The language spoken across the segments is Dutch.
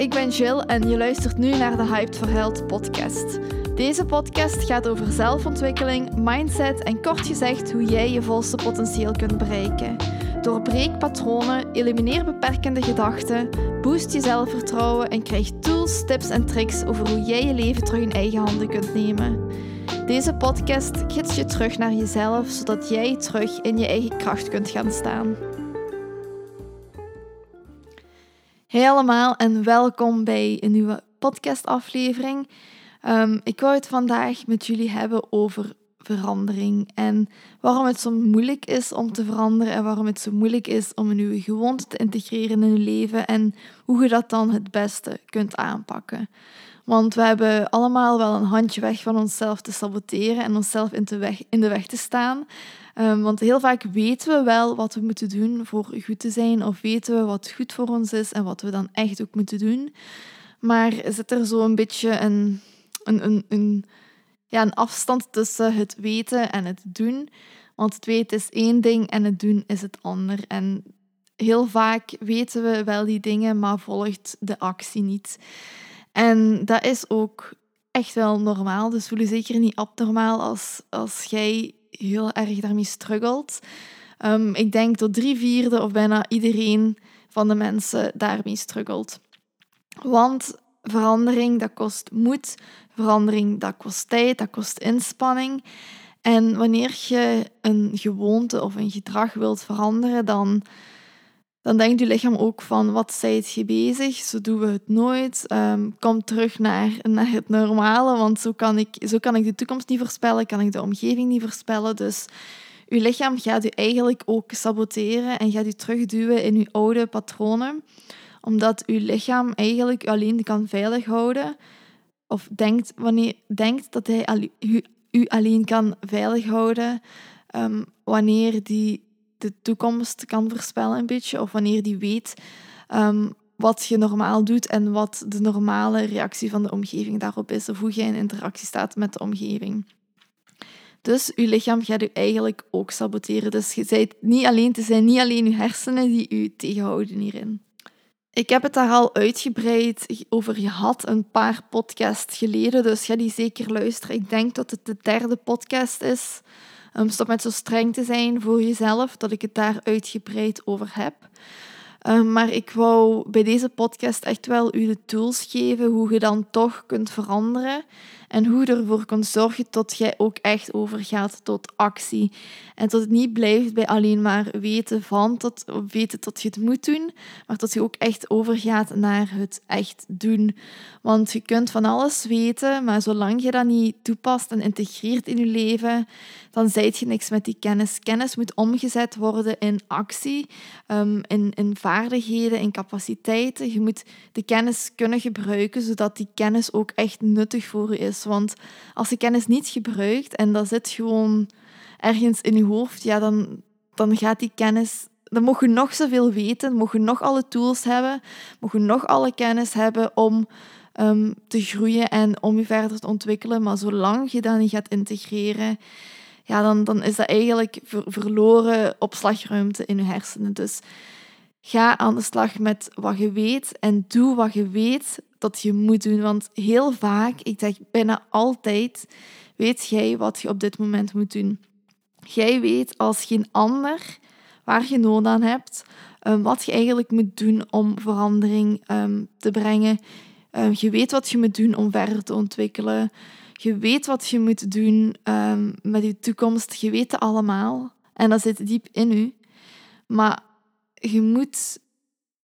ik ben Jill en je luistert nu naar de Hyped for Health podcast. Deze podcast gaat over zelfontwikkeling, mindset en kort gezegd hoe jij je volste potentieel kunt bereiken. Doorbreek patronen, elimineer beperkende gedachten, boost je zelfvertrouwen en krijg tools, tips en tricks over hoe jij je leven terug in eigen handen kunt nemen. Deze podcast gids je terug naar jezelf, zodat jij terug in je eigen kracht kunt gaan staan. Hey allemaal en welkom bij een nieuwe podcastaflevering. Um, ik wou het vandaag met jullie hebben over verandering en waarom het zo moeilijk is om te veranderen en waarom het zo moeilijk is om een nieuwe gewoonte te integreren in je leven en hoe je dat dan het beste kunt aanpakken. Want we hebben allemaal wel een handje weg van onszelf te saboteren en onszelf in de weg, in de weg te staan. Um, want heel vaak weten we wel wat we moeten doen voor goed te zijn, of weten we wat goed voor ons is en wat we dan echt ook moeten doen. Maar zit er zo een beetje een, een, een, een, ja, een afstand tussen het weten en het doen? Want het weten is één ding en het doen is het ander. En heel vaak weten we wel die dingen, maar volgt de actie niet. En dat is ook echt wel normaal. Dus voel je zeker niet abnormaal als, als jij heel erg daarmee struggelt. Um, ik denk dat drie vierde of bijna iedereen van de mensen daarmee struggelt. Want verandering, dat kost moed. Verandering, dat kost tijd, dat kost inspanning. En wanneer je een gewoonte of een gedrag wilt veranderen, dan dan denkt je lichaam ook van wat zijt je bezig? Zo doen we het nooit. Um, kom terug naar, naar het normale, want zo kan, ik, zo kan ik de toekomst niet voorspellen, kan ik de omgeving niet voorspellen. Dus je lichaam gaat je eigenlijk ook saboteren en gaat je terugduwen in je oude patronen, omdat je lichaam eigenlijk alleen kan veilig houden of denkt, wanneer, denkt dat hij u, alleen kan veilig houden um, wanneer die de toekomst kan voorspellen een beetje, of wanneer die weet ehm, wat je normaal doet en wat de normale reactie van de omgeving daarop is, of hoe je in interactie staat met de omgeving. Dus je lichaam gaat je eigenlijk ook saboteren. Dus je niet alleen, het zijn niet alleen je hersenen die je tegenhouden hierin. Ik heb het daar al uitgebreid over gehad, een paar podcasts geleden, dus ga die zeker luisteren. Ik denk dat het de derde podcast is Um, stop met zo streng te zijn voor jezelf, dat ik het daar uitgebreid over heb. Um, maar ik wou bij deze podcast echt wel u de tools geven hoe je dan toch kunt veranderen en hoe je ervoor kunt zorgen dat jij ook echt overgaat tot actie. En dat het niet blijft bij alleen maar weten van, tot, weten dat je het moet doen, maar dat je ook echt overgaat naar het echt doen. Want je kunt van alles weten, maar zolang je dat niet toepast en integreert in je leven, dan zijt je niks met die kennis. Kennis moet omgezet worden in actie, um, in, in vaardigheden, in capaciteiten. Je moet de kennis kunnen gebruiken, zodat die kennis ook echt nuttig voor je is. Want als je kennis niet gebruikt en dat zit gewoon ergens in je hoofd, ja, dan, dan gaat die kennis dan mogen je nog zoveel weten, mogen je nog alle tools hebben, mogen je nog alle kennis hebben om um, te groeien en om je verder te ontwikkelen. Maar zolang je dat niet gaat integreren, ja, dan, dan is dat eigenlijk verloren opslagruimte in je hersenen. Dus ga aan de slag met wat je weet en doe wat je weet dat je moet doen. Want heel vaak, ik zeg bijna altijd, weet jij wat je op dit moment moet doen. Jij weet als geen ander waar je nood aan hebt, um, wat je eigenlijk moet doen om verandering um, te brengen. Um, je weet wat je moet doen om verder te ontwikkelen. Je weet wat je moet doen met je toekomst. Je weet het allemaal. En dat zit diep in u. Maar je moet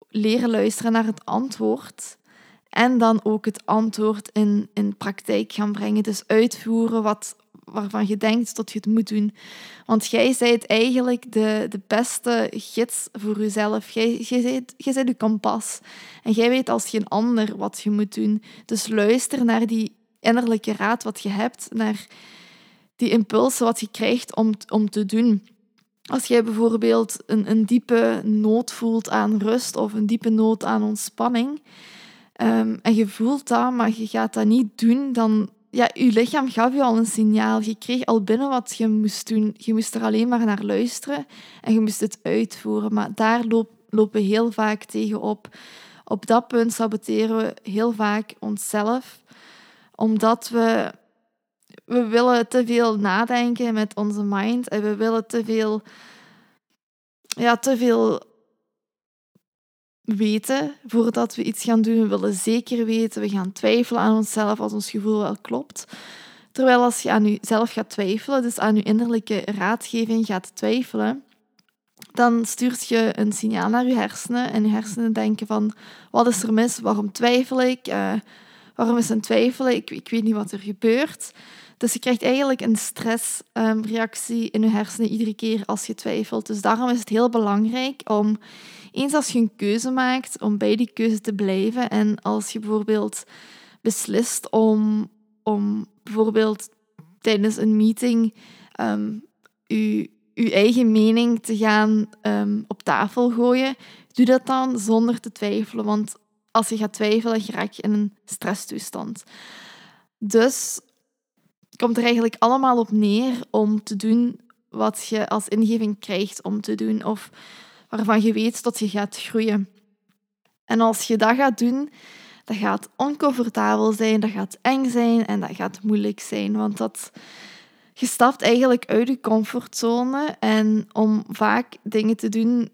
leren luisteren naar het antwoord. En dan ook het antwoord in, in praktijk gaan brengen. Dus uitvoeren wat, waarvan je denkt dat je het moet doen. Want jij bent eigenlijk de, de beste gids voor jezelf. Jij, jij, bent, jij je kompas. En jij weet als geen ander wat je moet doen. Dus luister naar die innerlijke raad wat je hebt, naar die impulsen wat je krijgt om, om te doen. Als jij bijvoorbeeld een, een diepe nood voelt aan rust of een diepe nood aan ontspanning, um, en je voelt dat, maar je gaat dat niet doen, dan ja, je lichaam gaf je al een signaal. Je kreeg al binnen wat je moest doen. Je moest er alleen maar naar luisteren en je moest het uitvoeren. Maar daar lopen heel vaak tegen op op dat punt saboteren we heel vaak onszelf, omdat we, we willen te veel nadenken met onze mind en we willen te veel, ja, te veel weten voordat we iets gaan doen. We willen zeker weten, we gaan twijfelen aan onszelf als ons gevoel wel klopt. Terwijl als je aan jezelf gaat twijfelen, dus aan je innerlijke raadgeving gaat twijfelen, dan stuurt je een signaal naar je hersenen. En je hersenen denken van, wat is er mis? Waarom twijfel ik? Uh, waarom is een twijfelen? Ik, ik weet niet wat er gebeurt. Dus je krijgt eigenlijk een stressreactie um, in je hersenen iedere keer als je twijfelt. Dus daarom is het heel belangrijk om, eens als je een keuze maakt, om bij die keuze te blijven. En als je bijvoorbeeld beslist om, om bijvoorbeeld tijdens een meeting um, je je eigen mening te gaan um, op tafel gooien, doe dat dan zonder te twijfelen. Want als je gaat twijfelen, raak je in een stresstoestand. Dus komt er eigenlijk allemaal op neer om te doen wat je als ingeving krijgt om te doen, of waarvan je weet dat je gaat groeien. En als je dat gaat doen, dat gaat oncomfortabel zijn, dat gaat eng zijn en dat gaat moeilijk zijn, want dat je stapt eigenlijk uit je comfortzone en om vaak dingen te doen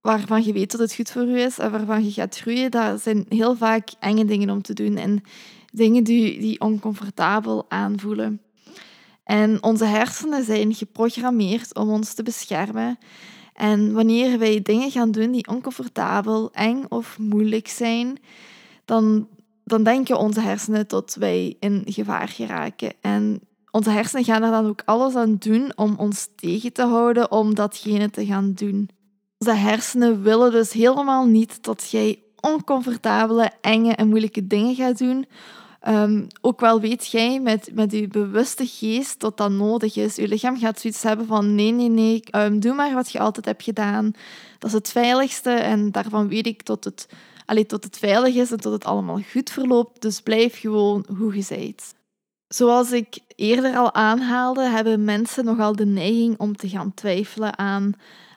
waarvan je weet dat het goed voor je is en waarvan je gaat groeien, dat zijn heel vaak enge dingen om te doen en dingen die, die oncomfortabel aanvoelen. En onze hersenen zijn geprogrammeerd om ons te beschermen. En wanneer wij dingen gaan doen die oncomfortabel, eng of moeilijk zijn, dan, dan denken onze hersenen dat wij in gevaar geraken. En onze hersenen gaan er dan ook alles aan doen om ons tegen te houden om datgene te gaan doen. Onze hersenen willen dus helemaal niet dat jij oncomfortabele, enge en moeilijke dingen gaat doen. Um, ook wel weet jij met, met je bewuste geest dat dat nodig is. Je lichaam gaat zoiets hebben van nee, nee, nee, um, doe maar wat je altijd hebt gedaan. Dat is het veiligste en daarvan weet ik tot het, allee, tot het veilig is en tot het allemaal goed verloopt. Dus blijf gewoon hoe je bent. Zoals ik eerder al aanhaalde, hebben mensen nogal de neiging om te gaan twijfelen aan,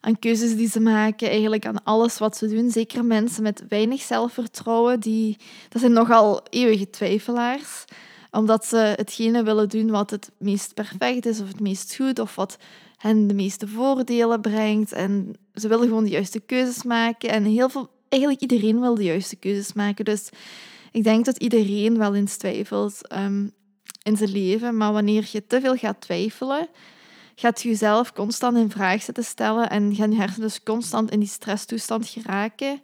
aan keuzes die ze maken, eigenlijk aan alles wat ze doen. Zeker mensen met weinig zelfvertrouwen, die, dat zijn nogal eeuwige twijfelaars, omdat ze hetgene willen doen wat het meest perfect is of het meest goed of wat hen de meeste voordelen brengt. En ze willen gewoon de juiste keuzes maken. En heel veel, eigenlijk iedereen wil de juiste keuzes maken. Dus ik denk dat iedereen wel eens twijfelt. Um, in zijn leven. Maar wanneer je te veel gaat twijfelen, gaat je jezelf constant in vraag zetten stellen en gaan je hersenen dus constant in die stresstoestand geraken,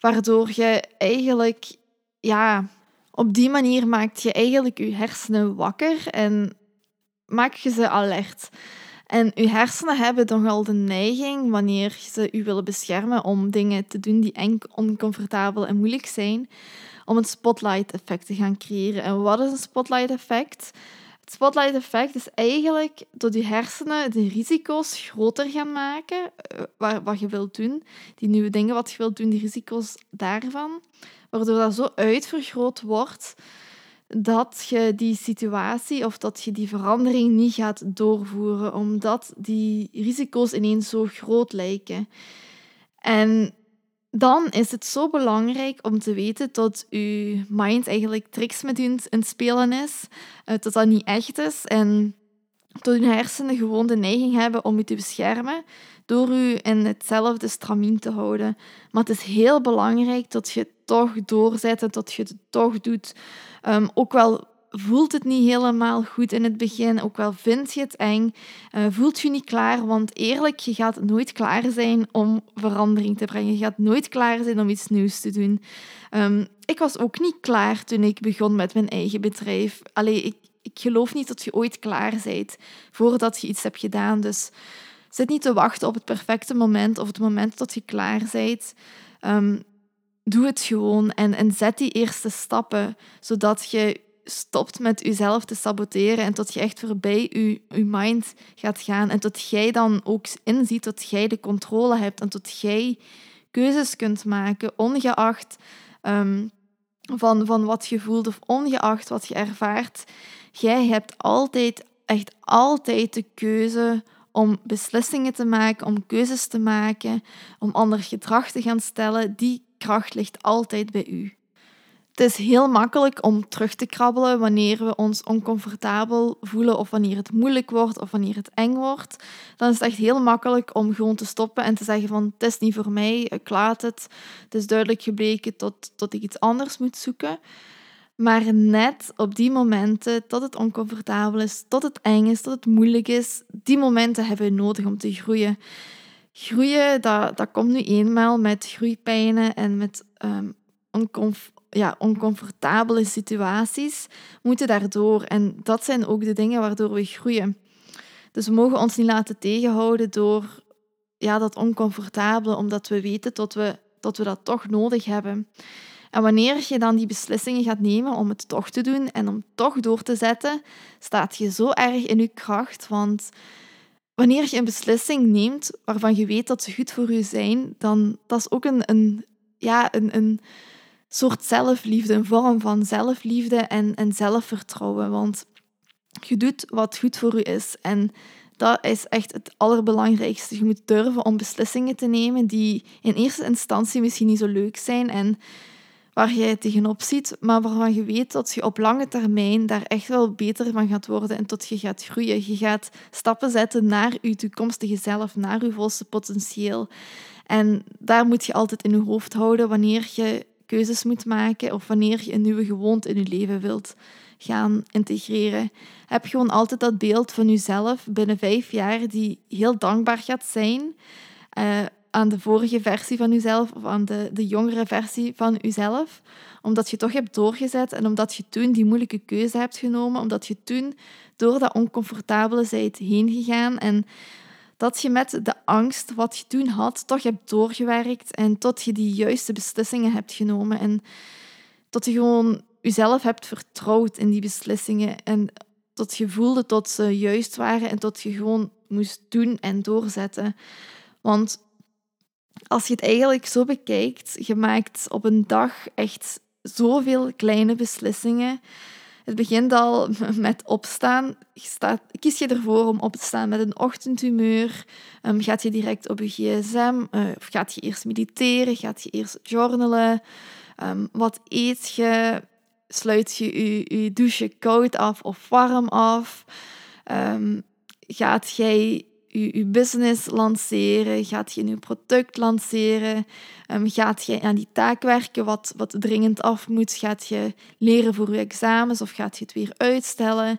waardoor je eigenlijk, ja, op die manier maakt je eigenlijk je hersenen wakker en maak je ze alert. En je hersenen hebben nogal de neiging, wanneer ze u willen beschermen, om dingen te doen die eng, oncomfortabel en moeilijk zijn, om een spotlight-effect te gaan creëren. En wat is een spotlight-effect? Het spotlight-effect is eigenlijk dat je hersenen de risico's groter gaan maken, uh, wat je wilt doen, die nieuwe dingen wat je wilt doen, die risico's daarvan, waardoor dat zo uitvergroot wordt dat je die situatie of dat je die verandering niet gaat doorvoeren, omdat die risico's ineens zo groot lijken. En dan is het zo belangrijk om te weten dat je mind eigenlijk tricks met je in spelen is, eh, dat dat niet echt is en dat je hersenen gewoon de neiging hebben om je te beschermen door je in hetzelfde stramien te houden. Maar het is heel belangrijk dat je het toch doorzet en dat je het toch doet. Um, ook wel voelt het niet helemaal goed in het begin, ook wel vind je het eng, uh, voelt je niet klaar, want eerlijk, je gaat nooit klaar zijn om verandering te brengen. Je gaat nooit klaar zijn om iets nieuws te doen. Um, ik was ook niet klaar toen ik begon met mijn eigen bedrijf. Allee, ik, ik geloof niet dat je ooit klaar bent voordat je iets hebt gedaan. Dus zit niet te wachten op het perfecte moment of het moment dat je klaar bent. Um, doe het gewoon en, en zet die eerste stappen, zodat je stopt met jezelf te saboteren en tot je echt voorbij je, je mind gaat gaan en tot jij dan ook inziet dat jij de controle hebt en tot jij keuzes kunt maken, ongeacht um, van, van wat je voelt of ongeacht wat je ervaart. Jij hebt altijd, echt altijd de keuze om beslissingen te maken, om keuzes te maken, om ander gedrag te gaan stellen die kracht ligt altijd bij u. Het is heel makkelijk om terug te krabbelen wanneer we ons oncomfortabel voelen of wanneer het moeilijk wordt of wanneer het eng wordt. Dan is het echt heel makkelijk om gewoon te stoppen en te zeggen van het is niet voor mij, ik laat het. Het is duidelijk gebleken tot, tot ik iets anders moet zoeken. Maar net op die momenten, tot het oncomfortabel is, tot het eng is, tot het moeilijk is, die momenten hebben we nodig om te groeien. Groeien, dat, dat komt nu eenmaal met groeipijnen en met um, ja, oncomfortabele situaties, moeten daardoor. En dat zijn ook de dingen waardoor we groeien. Dus we mogen ons niet laten tegenhouden door ja, dat oncomfortabele, omdat we weten dat we, dat we dat toch nodig hebben. En wanneer je dan die beslissingen gaat nemen om het toch te doen en om toch door te zetten, staat je zo erg in je kracht. Want wanneer je een beslissing neemt waarvan je weet dat ze goed voor je zijn, dan dat is ook een, een, ja, een, een soort zelfliefde, een vorm van zelfliefde en, en zelfvertrouwen. Want je doet wat goed voor je is. En dat is echt het allerbelangrijkste. Je moet durven om beslissingen te nemen die in eerste instantie misschien niet zo leuk zijn en waar je tegenop ziet, maar waarvan je weet dat je op lange termijn daar echt wel beter van gaat worden en tot je gaat groeien. Je gaat stappen zetten naar je toekomstige zelf, naar je volste potentieel. En daar moet je altijd in je hoofd houden wanneer je keuzes moet maken of wanneer je een nieuwe gewoonte in je leven wilt gaan integreren. Heb gewoon altijd dat beeld van jezelf binnen vijf jaar die heel dankbaar gaat zijn uh, aan de vorige versie van jezelf of aan de, de jongere versie van jezelf. Omdat je toch hebt doorgezet en omdat je toen die moeilijke keuze hebt genomen, omdat je toen door dat oncomfortabele zijt heen gegaan en dat je met de angst wat je toen had, toch hebt doorgewerkt en tot je die juiste beslissingen hebt genomen. En tot je gewoon jezelf hebt vertrouwd in die beslissingen. En tot je voelde dat ze juist waren en tot je gewoon moest doen en doorzetten. Want als je het eigenlijk zo bekijkt, je maakt op een dag echt zoveel kleine beslissingen het begint al met opstaan. kies je ervoor om op te staan met een ochtendhumeur? Um, gaat je direct op je gsm? Uh, of gaat je eerst mediteren? Gaat je eerst journalen? Um, wat eet je? Sluit je je, douche koud af of warm af? Um, gaat jij je, business lanceren? Gaat je een nieuw product lanceren? Um, gaat je aan die taak werken wat, wat dringend af moet? Gaat je leren voor je examens of gaat je het weer uitstellen?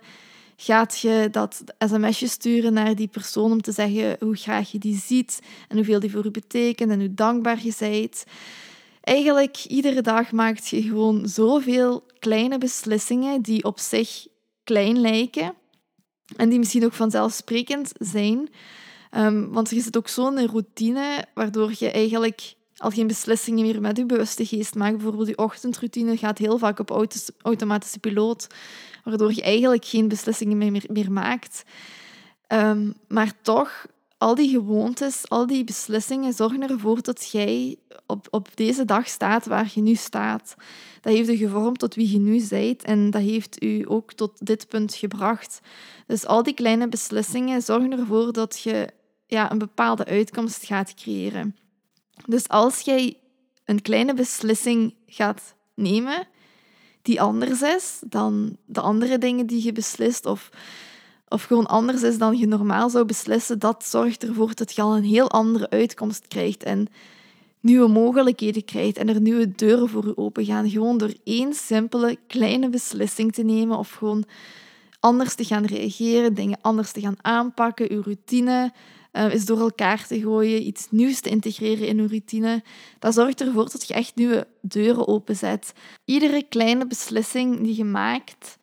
Gaat je dat sms'je sturen naar die persoon om te zeggen hoe graag je die ziet en hoeveel die voor je betekent en hoe dankbaar je bent? Eigenlijk, iedere dag maakt je gewoon zoveel kleine beslissingen die op zich klein lijken, en die misschien ook vanzelfsprekend zijn. Um, want er het ook zo'n routine, waardoor je eigenlijk al geen beslissingen meer met je bewuste geest maakt. Bijvoorbeeld je ochtendroutine gaat heel vaak op automatische piloot, waardoor je eigenlijk geen beslissingen meer, meer maakt. Um, maar toch, al die gewoontes, al die beslissingen zorgen ervoor dat jij op, op deze dag staat waar je nu staat. Dat heeft u gevormd tot wie je nu bent en dat heeft u ook tot dit punt gebracht. Dus al die kleine beslissingen zorgen ervoor dat je ja, een bepaalde uitkomst gaat creëren. Dus als jij een kleine beslissing gaat nemen die anders is dan de andere dingen die je beslist, of, of gewoon anders is dan je normaal zou beslissen, dat zorgt ervoor dat je al een heel andere uitkomst krijgt en nieuwe mogelijkheden krijgt en er nieuwe deuren voor je open gaan. Gewoon door één simpele kleine beslissing te nemen of gewoon anders te gaan reageren, dingen anders te gaan aanpakken, je routine uh, is door elkaar te gooien, iets nieuws te integreren in je routine. Dat zorgt ervoor dat je echt nieuwe deuren openzet. Iedere kleine beslissing die je maakt,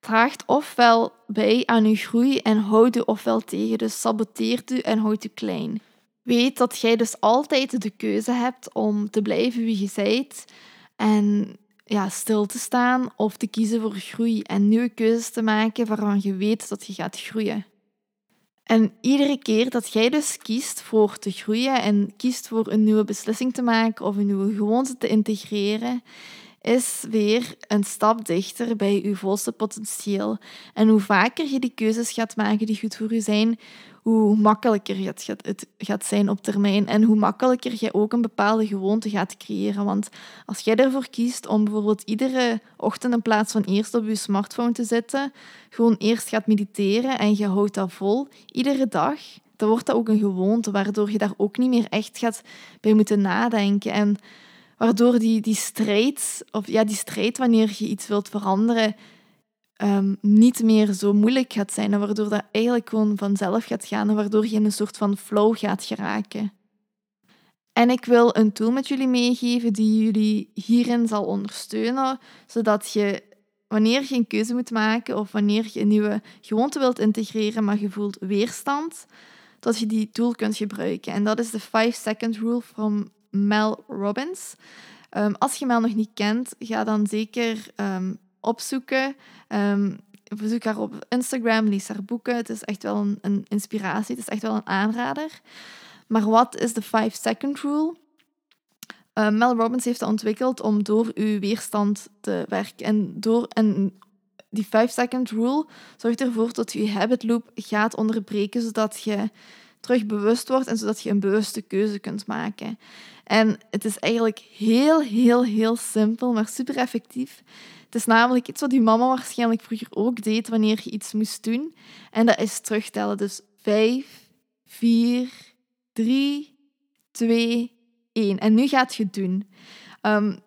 draagt ofwel bij aan je groei en houdt je ofwel tegen. Dus saboteert u en houdt u klein. Weet dat jij dus altijd de keuze hebt om te blijven wie je bent en ja, stil te staan of te kiezen voor groei en nieuwe keuzes te maken waarvan je weet dat je gaat groeien. En iedere keer dat jij dus kiest voor te groeien en kiest voor een nieuwe beslissing te maken of een nieuwe gewoonte te integreren, is weer een stap dichter bij je volste potentieel. En hoe vaker je die keuzes gaat maken die goed voor je zijn, hoe makkelijker het gaat, zijn op termijn en hoe makkelijker je ook een bepaalde gewoonte gaat creëren. Want als jij ervoor kiest om bijvoorbeeld iedere ochtend in plaats van eerst op je smartphone te zitten, gewoon eerst gaat mediteren en je houdt dat vol, iedere dag, dan wordt dat ook een gewoonte, waardoor je daar ook niet meer echt gaat bij moeten nadenken. En waardoor die, die strijd, of ja, die strijd wanneer je iets wilt veranderen, um, niet meer zo moeilijk gaat zijn. En waardoor dat eigenlijk gewoon vanzelf gaat gaan en waardoor je in een soort van flow gaat geraken. En ik wil een tool met jullie meegeven die jullie hierin zal ondersteunen, zodat je wanneer je een keuze moet maken of wanneer je een nieuwe gewoonte wilt integreren, maar je voelt weerstand, dat je die tool kunt gebruiken. En dat is de 5-second rule van Mel Robbins. Um, als je Mel nog niet kent, ga dan zeker um, opzoeken. Um, bezoek haar op Instagram, lees haar boeken. Het is echt wel een, een inspiratie, het is echt wel een aanrader. Maar wat is de 5-second rule? Mel Robbins heeft dat ontwikkeld om door uw weerstand te werken. En, door, en die 5-second rule zorgt ervoor dat je habit loop gaat onderbreken, zodat je terug bewust wordt en zodat je een bewuste keuze kunt maken. En het is eigenlijk heel, heel, heel simpel, maar super effectief. Het is namelijk iets wat je mama waarschijnlijk vroeger ook deed wanneer je iets moest doen. En dat is terugtellen. Dus 5, 4, 3, 2, 1. En nu gaat je het doen. Um,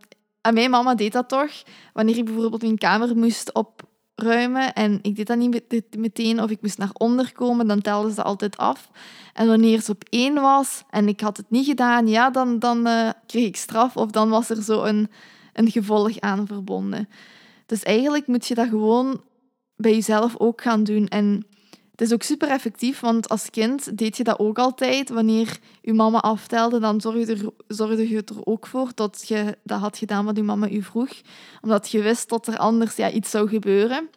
en mijn mama deed dat toch. Wanneer ik bijvoorbeeld mijn kamer moest opruimen en ik deed dat niet meteen of ik moest naar onder komen, dan telden ze altijd af. En wanneer ze op één was en ik had het niet gedaan, ja, dan, dan uh, kreeg ik straf of dan was er zo een een gevolg aan verbonden. Dus eigenlijk moet je dat gewoon bij jezelf ook gaan doen. En het is ook super effectief, want als kind deed je dat ook altijd. Wanneer je mama aftelde, dan zorgde, zorgde je er ook voor dat je dat had gedaan wat je mama u vroeg. Omdat je wist dat er anders ja, iets zou gebeuren.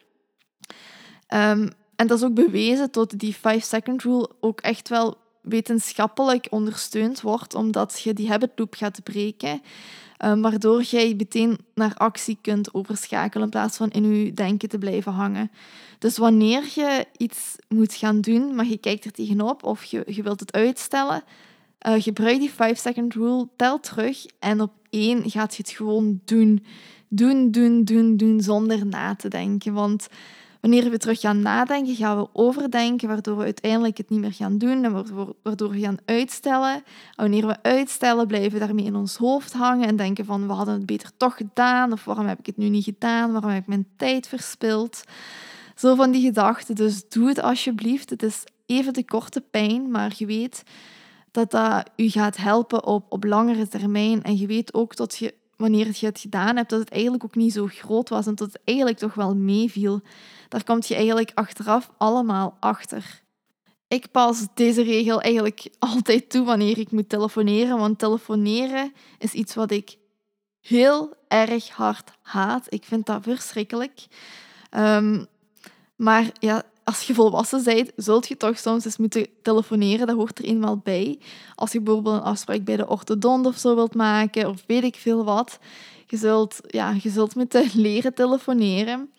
Um, en dat is ook bewezen tot die 5-second rule ook echt wel wetenschappelijk ondersteund wordt, omdat je die habit loop gaat breken. Um, waardoor jij meteen naar actie kunt overschakelen in plaats van in je denken te blijven hangen. Dus wanneer je iets moet gaan doen, maar je kijkt er tegenop of je, je wilt het uitstellen, uh, gebruik die 5-second rule, tel terug en op één gaat je het gewoon doen. Doen, doen, doen, doen zonder na te denken. Want Wanneer we terug gaan nadenken, gaan we overdenken, waardoor we uiteindelijk het niet meer gaan doen en waardoor we gaan uitstellen. En wanneer we uitstellen, blijven we daarmee in ons hoofd hangen en denken van we hadden het beter toch gedaan of waarom heb ik het nu niet gedaan, waarom heb ik mijn tijd verspild. Zo van die gedachten. Dus doe het alsjeblieft. Het is even de korte pijn, maar je weet dat dat u gaat helpen op, op langere termijn. En je weet ook dat je, wanneer je het gedaan hebt, dat het eigenlijk ook niet zo groot was en dat het eigenlijk toch wel meeviel. Daar komt je eigenlijk achteraf allemaal achter. Ik pas deze regel eigenlijk altijd toe wanneer ik moet telefoneren, want telefoneren is iets wat ik heel erg hard haat. Ik vind dat verschrikkelijk. Um, maar ja, als je volwassen bent, zult je toch soms eens moeten telefoneren. Dat hoort er eenmaal bij. Als je bijvoorbeeld een afspraak bij de orthodont of zo wilt maken, of weet ik veel wat. Je zult, ja, je zult moeten leren telefoneren.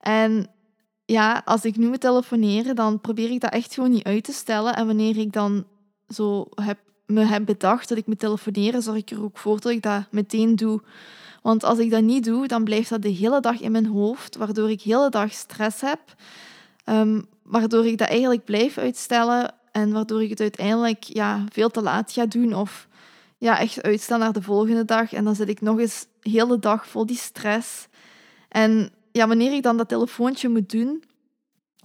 En ja, als ik nu moet telefoneren, dan probeer ik dat echt gewoon niet uit te stellen. En wanneer ik dan zo heb, me heb bedacht dat ik moet telefoneren, zorg ik er ook voor dat ik dat meteen doe. Want als ik dat niet doe, dan blijft dat de hele dag in mijn hoofd, waardoor ik de hele dag stress heb. Ehm, waardoor ik dat eigenlijk blijf uitstellen en waardoor ik het uiteindelijk ja, veel te laat ga doen of ja, echt uitstel naar de volgende dag. En dan zit ik nog eens de hele dag vol die stress. En ja, wanneer ik dan dat telefoontje moet doen,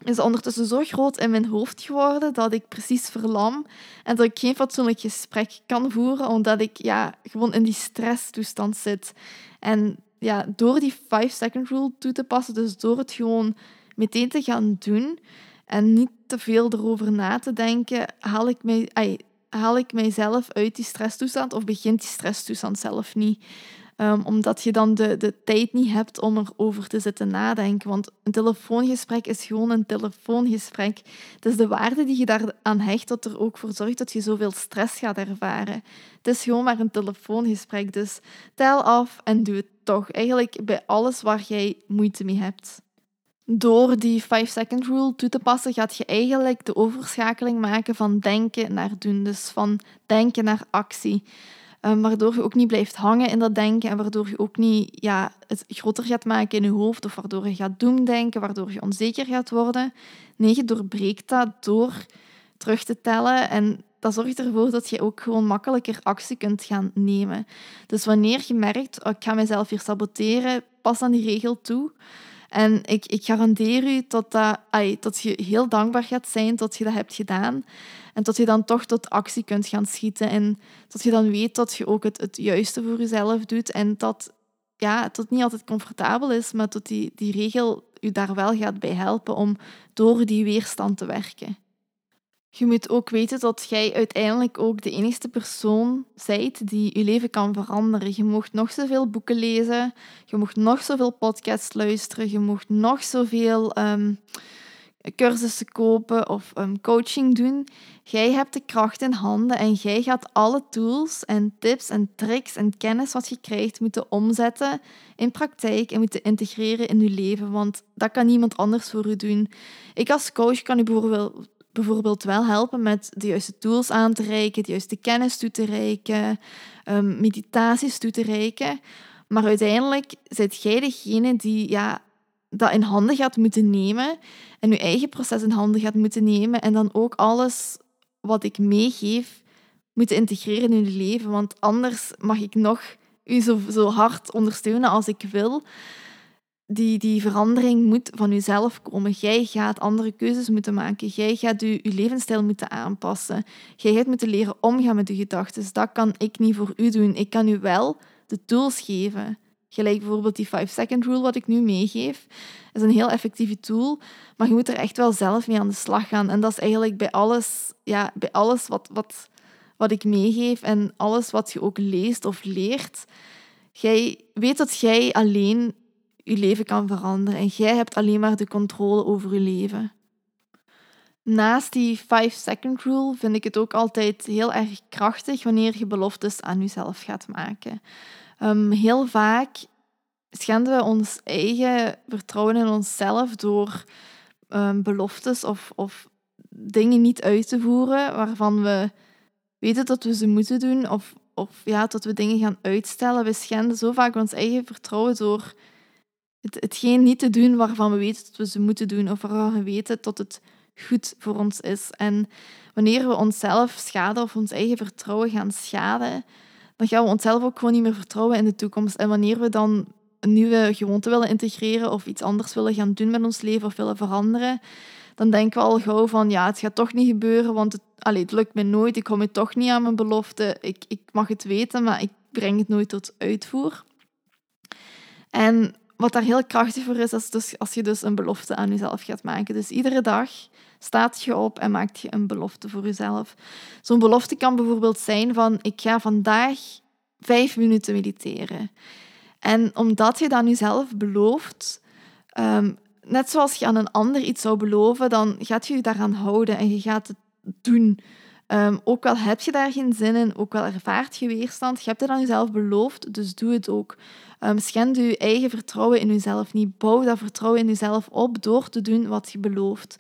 is ondertussen zo groot in mijn hoofd geworden dat ik precies verlam en dat ik geen fatsoenlijk gesprek kan voeren, omdat ik ja, gewoon in die stresstoestand zit. En ja, door die 5-second rule toe te passen, dus door het gewoon meteen te gaan doen en niet te veel erover na te denken, haal ik, mij, haal ik mijzelf uit die stresstoestand of begint die stresstoestand zelf niet. Um, omdat je dan de, de tijd niet hebt om erover te zitten nadenken. Want een telefoongesprek is gewoon een telefoongesprek. Het is de waarde die je daaraan hecht dat er ook voor zorgt dat je zoveel stress gaat ervaren. Het is gewoon maar een telefoongesprek. Dus tel af en doe het toch. Eigenlijk bij alles waar jij moeite mee hebt. Door die 5-second rule toe te passen, gaat je eigenlijk de overschakeling maken van denken naar doen. Dus van denken naar actie. Um, waardoor je ook niet blijft hangen in dat denken en waardoor je ook niet ja, het groter gaat maken in je hoofd of waardoor je gaat doemdenken, waardoor je onzeker gaat worden. Nee, je doorbreekt dat door terug te tellen en dat zorgt ervoor dat je ook gewoon makkelijker actie kunt gaan nemen. Dus wanneer je merkt, oh, ik ga mezelf hier saboteren, pas aan die regel toe. En ik, ik garandeer u tot dat, dat je heel dankbaar gaat zijn dat je dat hebt gedaan. En dat je dan toch tot actie kunt gaan schieten. En dat je dan weet dat je ook het, het juiste voor jezelf doet. En dat ja, dat het niet altijd comfortabel is, maar dat die, die regel je daar wel gaat bij helpen om door die weerstand te werken. Je moet ook weten dat jij uiteindelijk ook de enige persoon bent die je leven kan veranderen. Je mocht nog zoveel boeken lezen, je mocht nog zoveel podcasts luisteren, je mocht nog zoveel um, cursussen kopen of um, coaching doen. Jij hebt de kracht in handen en jij gaat alle tools en tips en tricks en kennis wat je krijgt moeten omzetten in praktijk en moeten integreren in je leven, want dat kan niemand anders voor u doen. Ik als coach kan u bijvoorbeeld bijvoorbeeld wel helpen met de juiste tools aan te reiken, de juiste kennis toe te reiken, um, meditaties toe te reiken. Maar uiteindelijk zit jij degene die ja, dat in handen gaat moeten nemen en je eigen proces in handen gaat moeten nemen en dan ook alles wat ik meegeef moeten integreren in je leven. Want anders mag ik nog u zo, zo hard ondersteunen als ik wil die, die verandering moet van jezelf komen. Jij gaat andere keuzes moeten maken. Jij gaat je, levensstijl moeten aanpassen. Jij gaat moeten leren omgaan met je gedachten. Dat kan ik niet voor u doen. Ik kan u wel de tools geven. Gelijk bijvoorbeeld die 5-second rule wat ik nu meegeef. is een heel effectieve tool, maar je moet er echt wel zelf mee aan de slag gaan. En dat is eigenlijk bij alles, ja, bij alles wat, wat, wat ik meegeef en alles wat je ook leest of leert. Jij weet dat jij alleen je leven kan veranderen. En jij hebt alleen maar de controle over je leven. Naast die 5-second rule vind ik het ook altijd heel erg krachtig wanneer je beloftes aan jezelf gaat maken. Um, heel vaak schenden we ons eigen vertrouwen in onszelf door um, beloftes of, of dingen niet uit te voeren waarvan we weten dat we ze moeten doen of, of ja, dat we dingen gaan uitstellen. We schenden zo vaak ons eigen vertrouwen door het, hetgeen niet te doen waarvan we weten dat we ze moeten doen of waarvan we weten dat het goed voor ons is. En wanneer we onszelf schaden of ons eigen vertrouwen gaan schaden, dan gaan we onszelf ook gewoon niet meer vertrouwen in de toekomst. En wanneer we dan een nieuwe gewoonte willen integreren of iets anders willen gaan doen met ons leven of willen veranderen, dan denken we al gauw van ja, het gaat toch niet gebeuren, want het, het lukt me nooit, ik kom het toch niet aan mijn belofte, ik, ik mag het weten, maar ik breng het nooit tot uitvoer. En wat daar heel krachtig voor is, is dus als je dus een belofte aan jezelf gaat maken. Dus iedere dag staat je op en maakt je een belofte voor jezelf. Zo'n belofte kan bijvoorbeeld zijn van ik ga vandaag vijf minuten mediteren. En omdat je dat nu zelf belooft, um, net zoals je aan een ander iets zou beloven, dan gaat je je daaraan houden en je gaat het doen. Um, ook al heb je daar geen zin in, ook al ervaart je weerstand, je hebt het aan jezelf beloofd, dus doe het ook. Um, schend je eigen vertrouwen in jezelf niet. Bouw dat vertrouwen in jezelf op door te doen wat je belooft.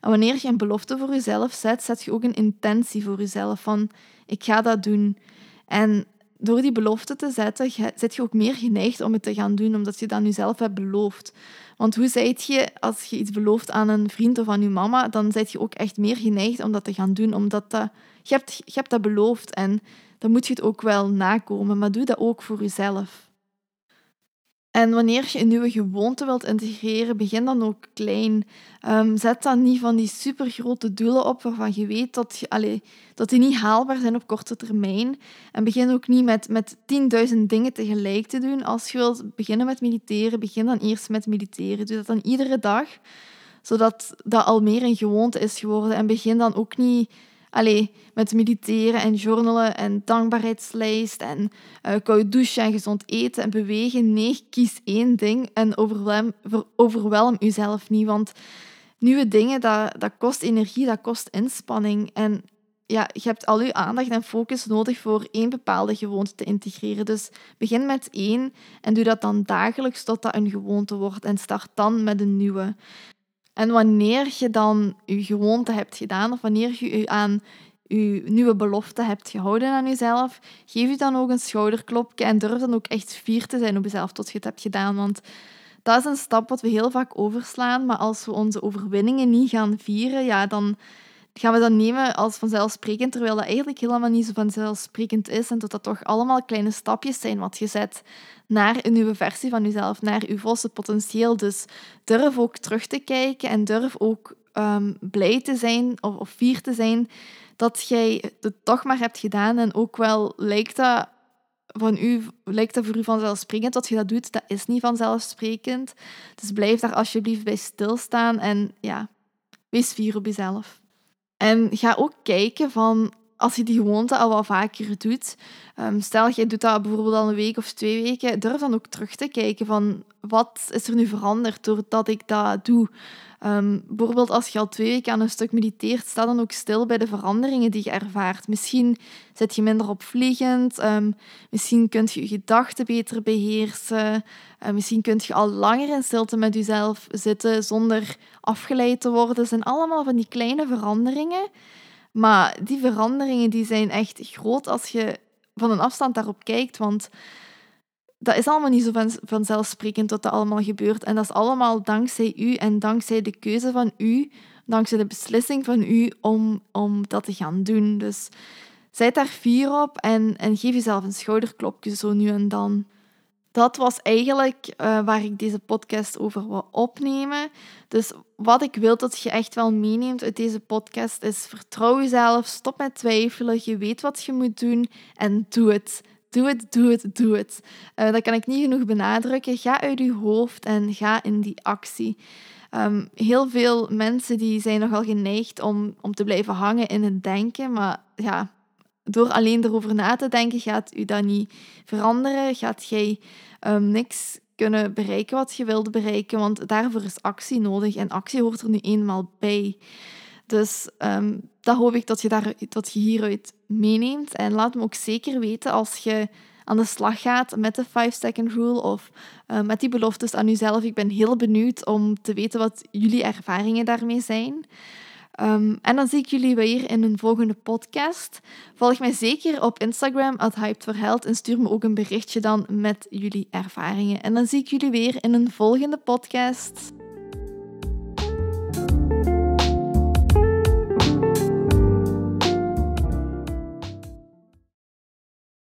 En wanneer je een belofte voor jezelf zet, zet je ook een intentie voor jezelf van ik ga dat doen. En door die belofte te zetten, zet je ook meer geneigd om het te gaan doen, omdat je dat nu zelf hebt beloofd. Want hoe zijt je als je iets belooft aan een vriend of aan je mama, dan zet je ook echt meer geneigd om dat te gaan doen, omdat dat, je, hebt, je hebt dat beloofd en dan moet je het ook wel nakomen. Maar doe dat ook voor jezelf. En wanneer je een nieuwe gewoonte wilt integreren, begin dan ook klein. Um, zet dan niet van die supergrote doelen op waarvan je weet dat, dat die niet haalbaar zijn op korte termijn. En begin ook niet met, met 10.000 dingen tegelijk te doen. Als je wilt beginnen met mediteren, begin dan eerst met mediteren. Doe dat dan iedere dag, zodat dat al meer een gewoonte is geworden. En begin dan ook niet allee, met mediteren en journalen en dankbaarheidslijst en uh, koud douchen en gezond eten en bewegen. Nee, kies één ding en overwelm, jezelf niet. Want nieuwe dingen, dat, dat kost energie, dat kost inspanning. En ja, je hebt al je aandacht en focus nodig voor één bepaalde gewoonte te integreren. Dus begin met één en doe dat dan dagelijks tot dat een gewoonte wordt en start dan met een nieuwe. En wanneer je dan je gewoonte hebt gedaan of wanneer je aan je nieuwe belofte hebt gehouden aan jezelf, geef je dan ook een schouderklopje en durf dan ook echt fier te zijn op jezelf tot je het hebt gedaan. Want dat is een stap wat we heel vaak overslaan, maar als we onze overwinningen niet gaan vieren, ja, dan gaan we dat nemen als vanzelfsprekend, terwijl dat eigenlijk helemaal niet zo vanzelfsprekend is en dat dat toch allemaal kleine stapjes zijn wat je zet naar een nieuwe versie van jezelf, naar je volste potentieel. Dus durf ook terug te kijken en durf ook um, blij te zijn of, of fier te zijn dat jij het toch maar hebt gedaan. En ook wel lijkt dat van u, lijkt dat voor u vanzelfsprekend dat je dat doet. Dat is niet vanzelfsprekend. Dus blijf daar alsjeblieft bij stilstaan en ja, wees fier op jezelf. En ga ook kijken van als je die gewoonte al wat vaker doet, um, stel je doet dat bijvoorbeeld al een week of twee weken, durf dan ook terug te kijken van wat is er nu veranderd doordat ik dat doe. Um, bijvoorbeeld als je al twee weken aan een stuk mediteert, sta dan ook stil bij de veranderingen die je ervaart. Misschien zit je minder opvliegend, um, misschien kun je je gedachten beter beheersen, uh, misschien kun je al langer in stilte met jezelf zitten zonder afgeleid te worden. Dat zijn allemaal van die kleine veranderingen. Maar die veranderingen die zijn echt groot als je van een afstand daarop kijkt, want dat is allemaal niet zo van, vanzelfsprekend dat dat allemaal gebeurt. En dat is allemaal dankzij u en dankzij de keuze van u, dankzij de beslissing van u om, om dat te gaan doen. Dus zet daar vier op en, en geef jezelf een schouderklopje zo nu en dan. Dat was eigenlijk uh, waar ik deze podcast over wil opnemen. Dus wat ik wil dat je echt wel meeneemt uit deze podcast is vertrouw jezelf, stop met twijfelen, je weet wat je moet doen en doe het. Doe het, doe het, doe het. Uh, dat kan ik niet genoeg benadrukken. Ga uit je hoofd en ga in die actie. Um, heel veel mensen die zijn nogal geneigd om, om te blijven hangen in het denken. Maar ja, door alleen erover na te denken gaat u dat niet veranderen. Gaat jij um, niks kunnen bereiken wat je wilde bereiken. Want daarvoor is actie nodig. En actie hoort er nu eenmaal bij. Dus um, dat hoop ik dat je, daar, dat je hieruit meeneemt. En laat me ook zeker weten als je aan de slag gaat met de 5-second rule of uh, met die beloftes aan jezelf. Ik ben heel benieuwd om te weten wat jullie ervaringen daarmee zijn. Um, en dan zie ik jullie weer in een volgende podcast. Volg mij zeker op Instagram, at Hyped en stuur me ook een berichtje dan met jullie ervaringen. En dan zie ik jullie weer in een volgende podcast.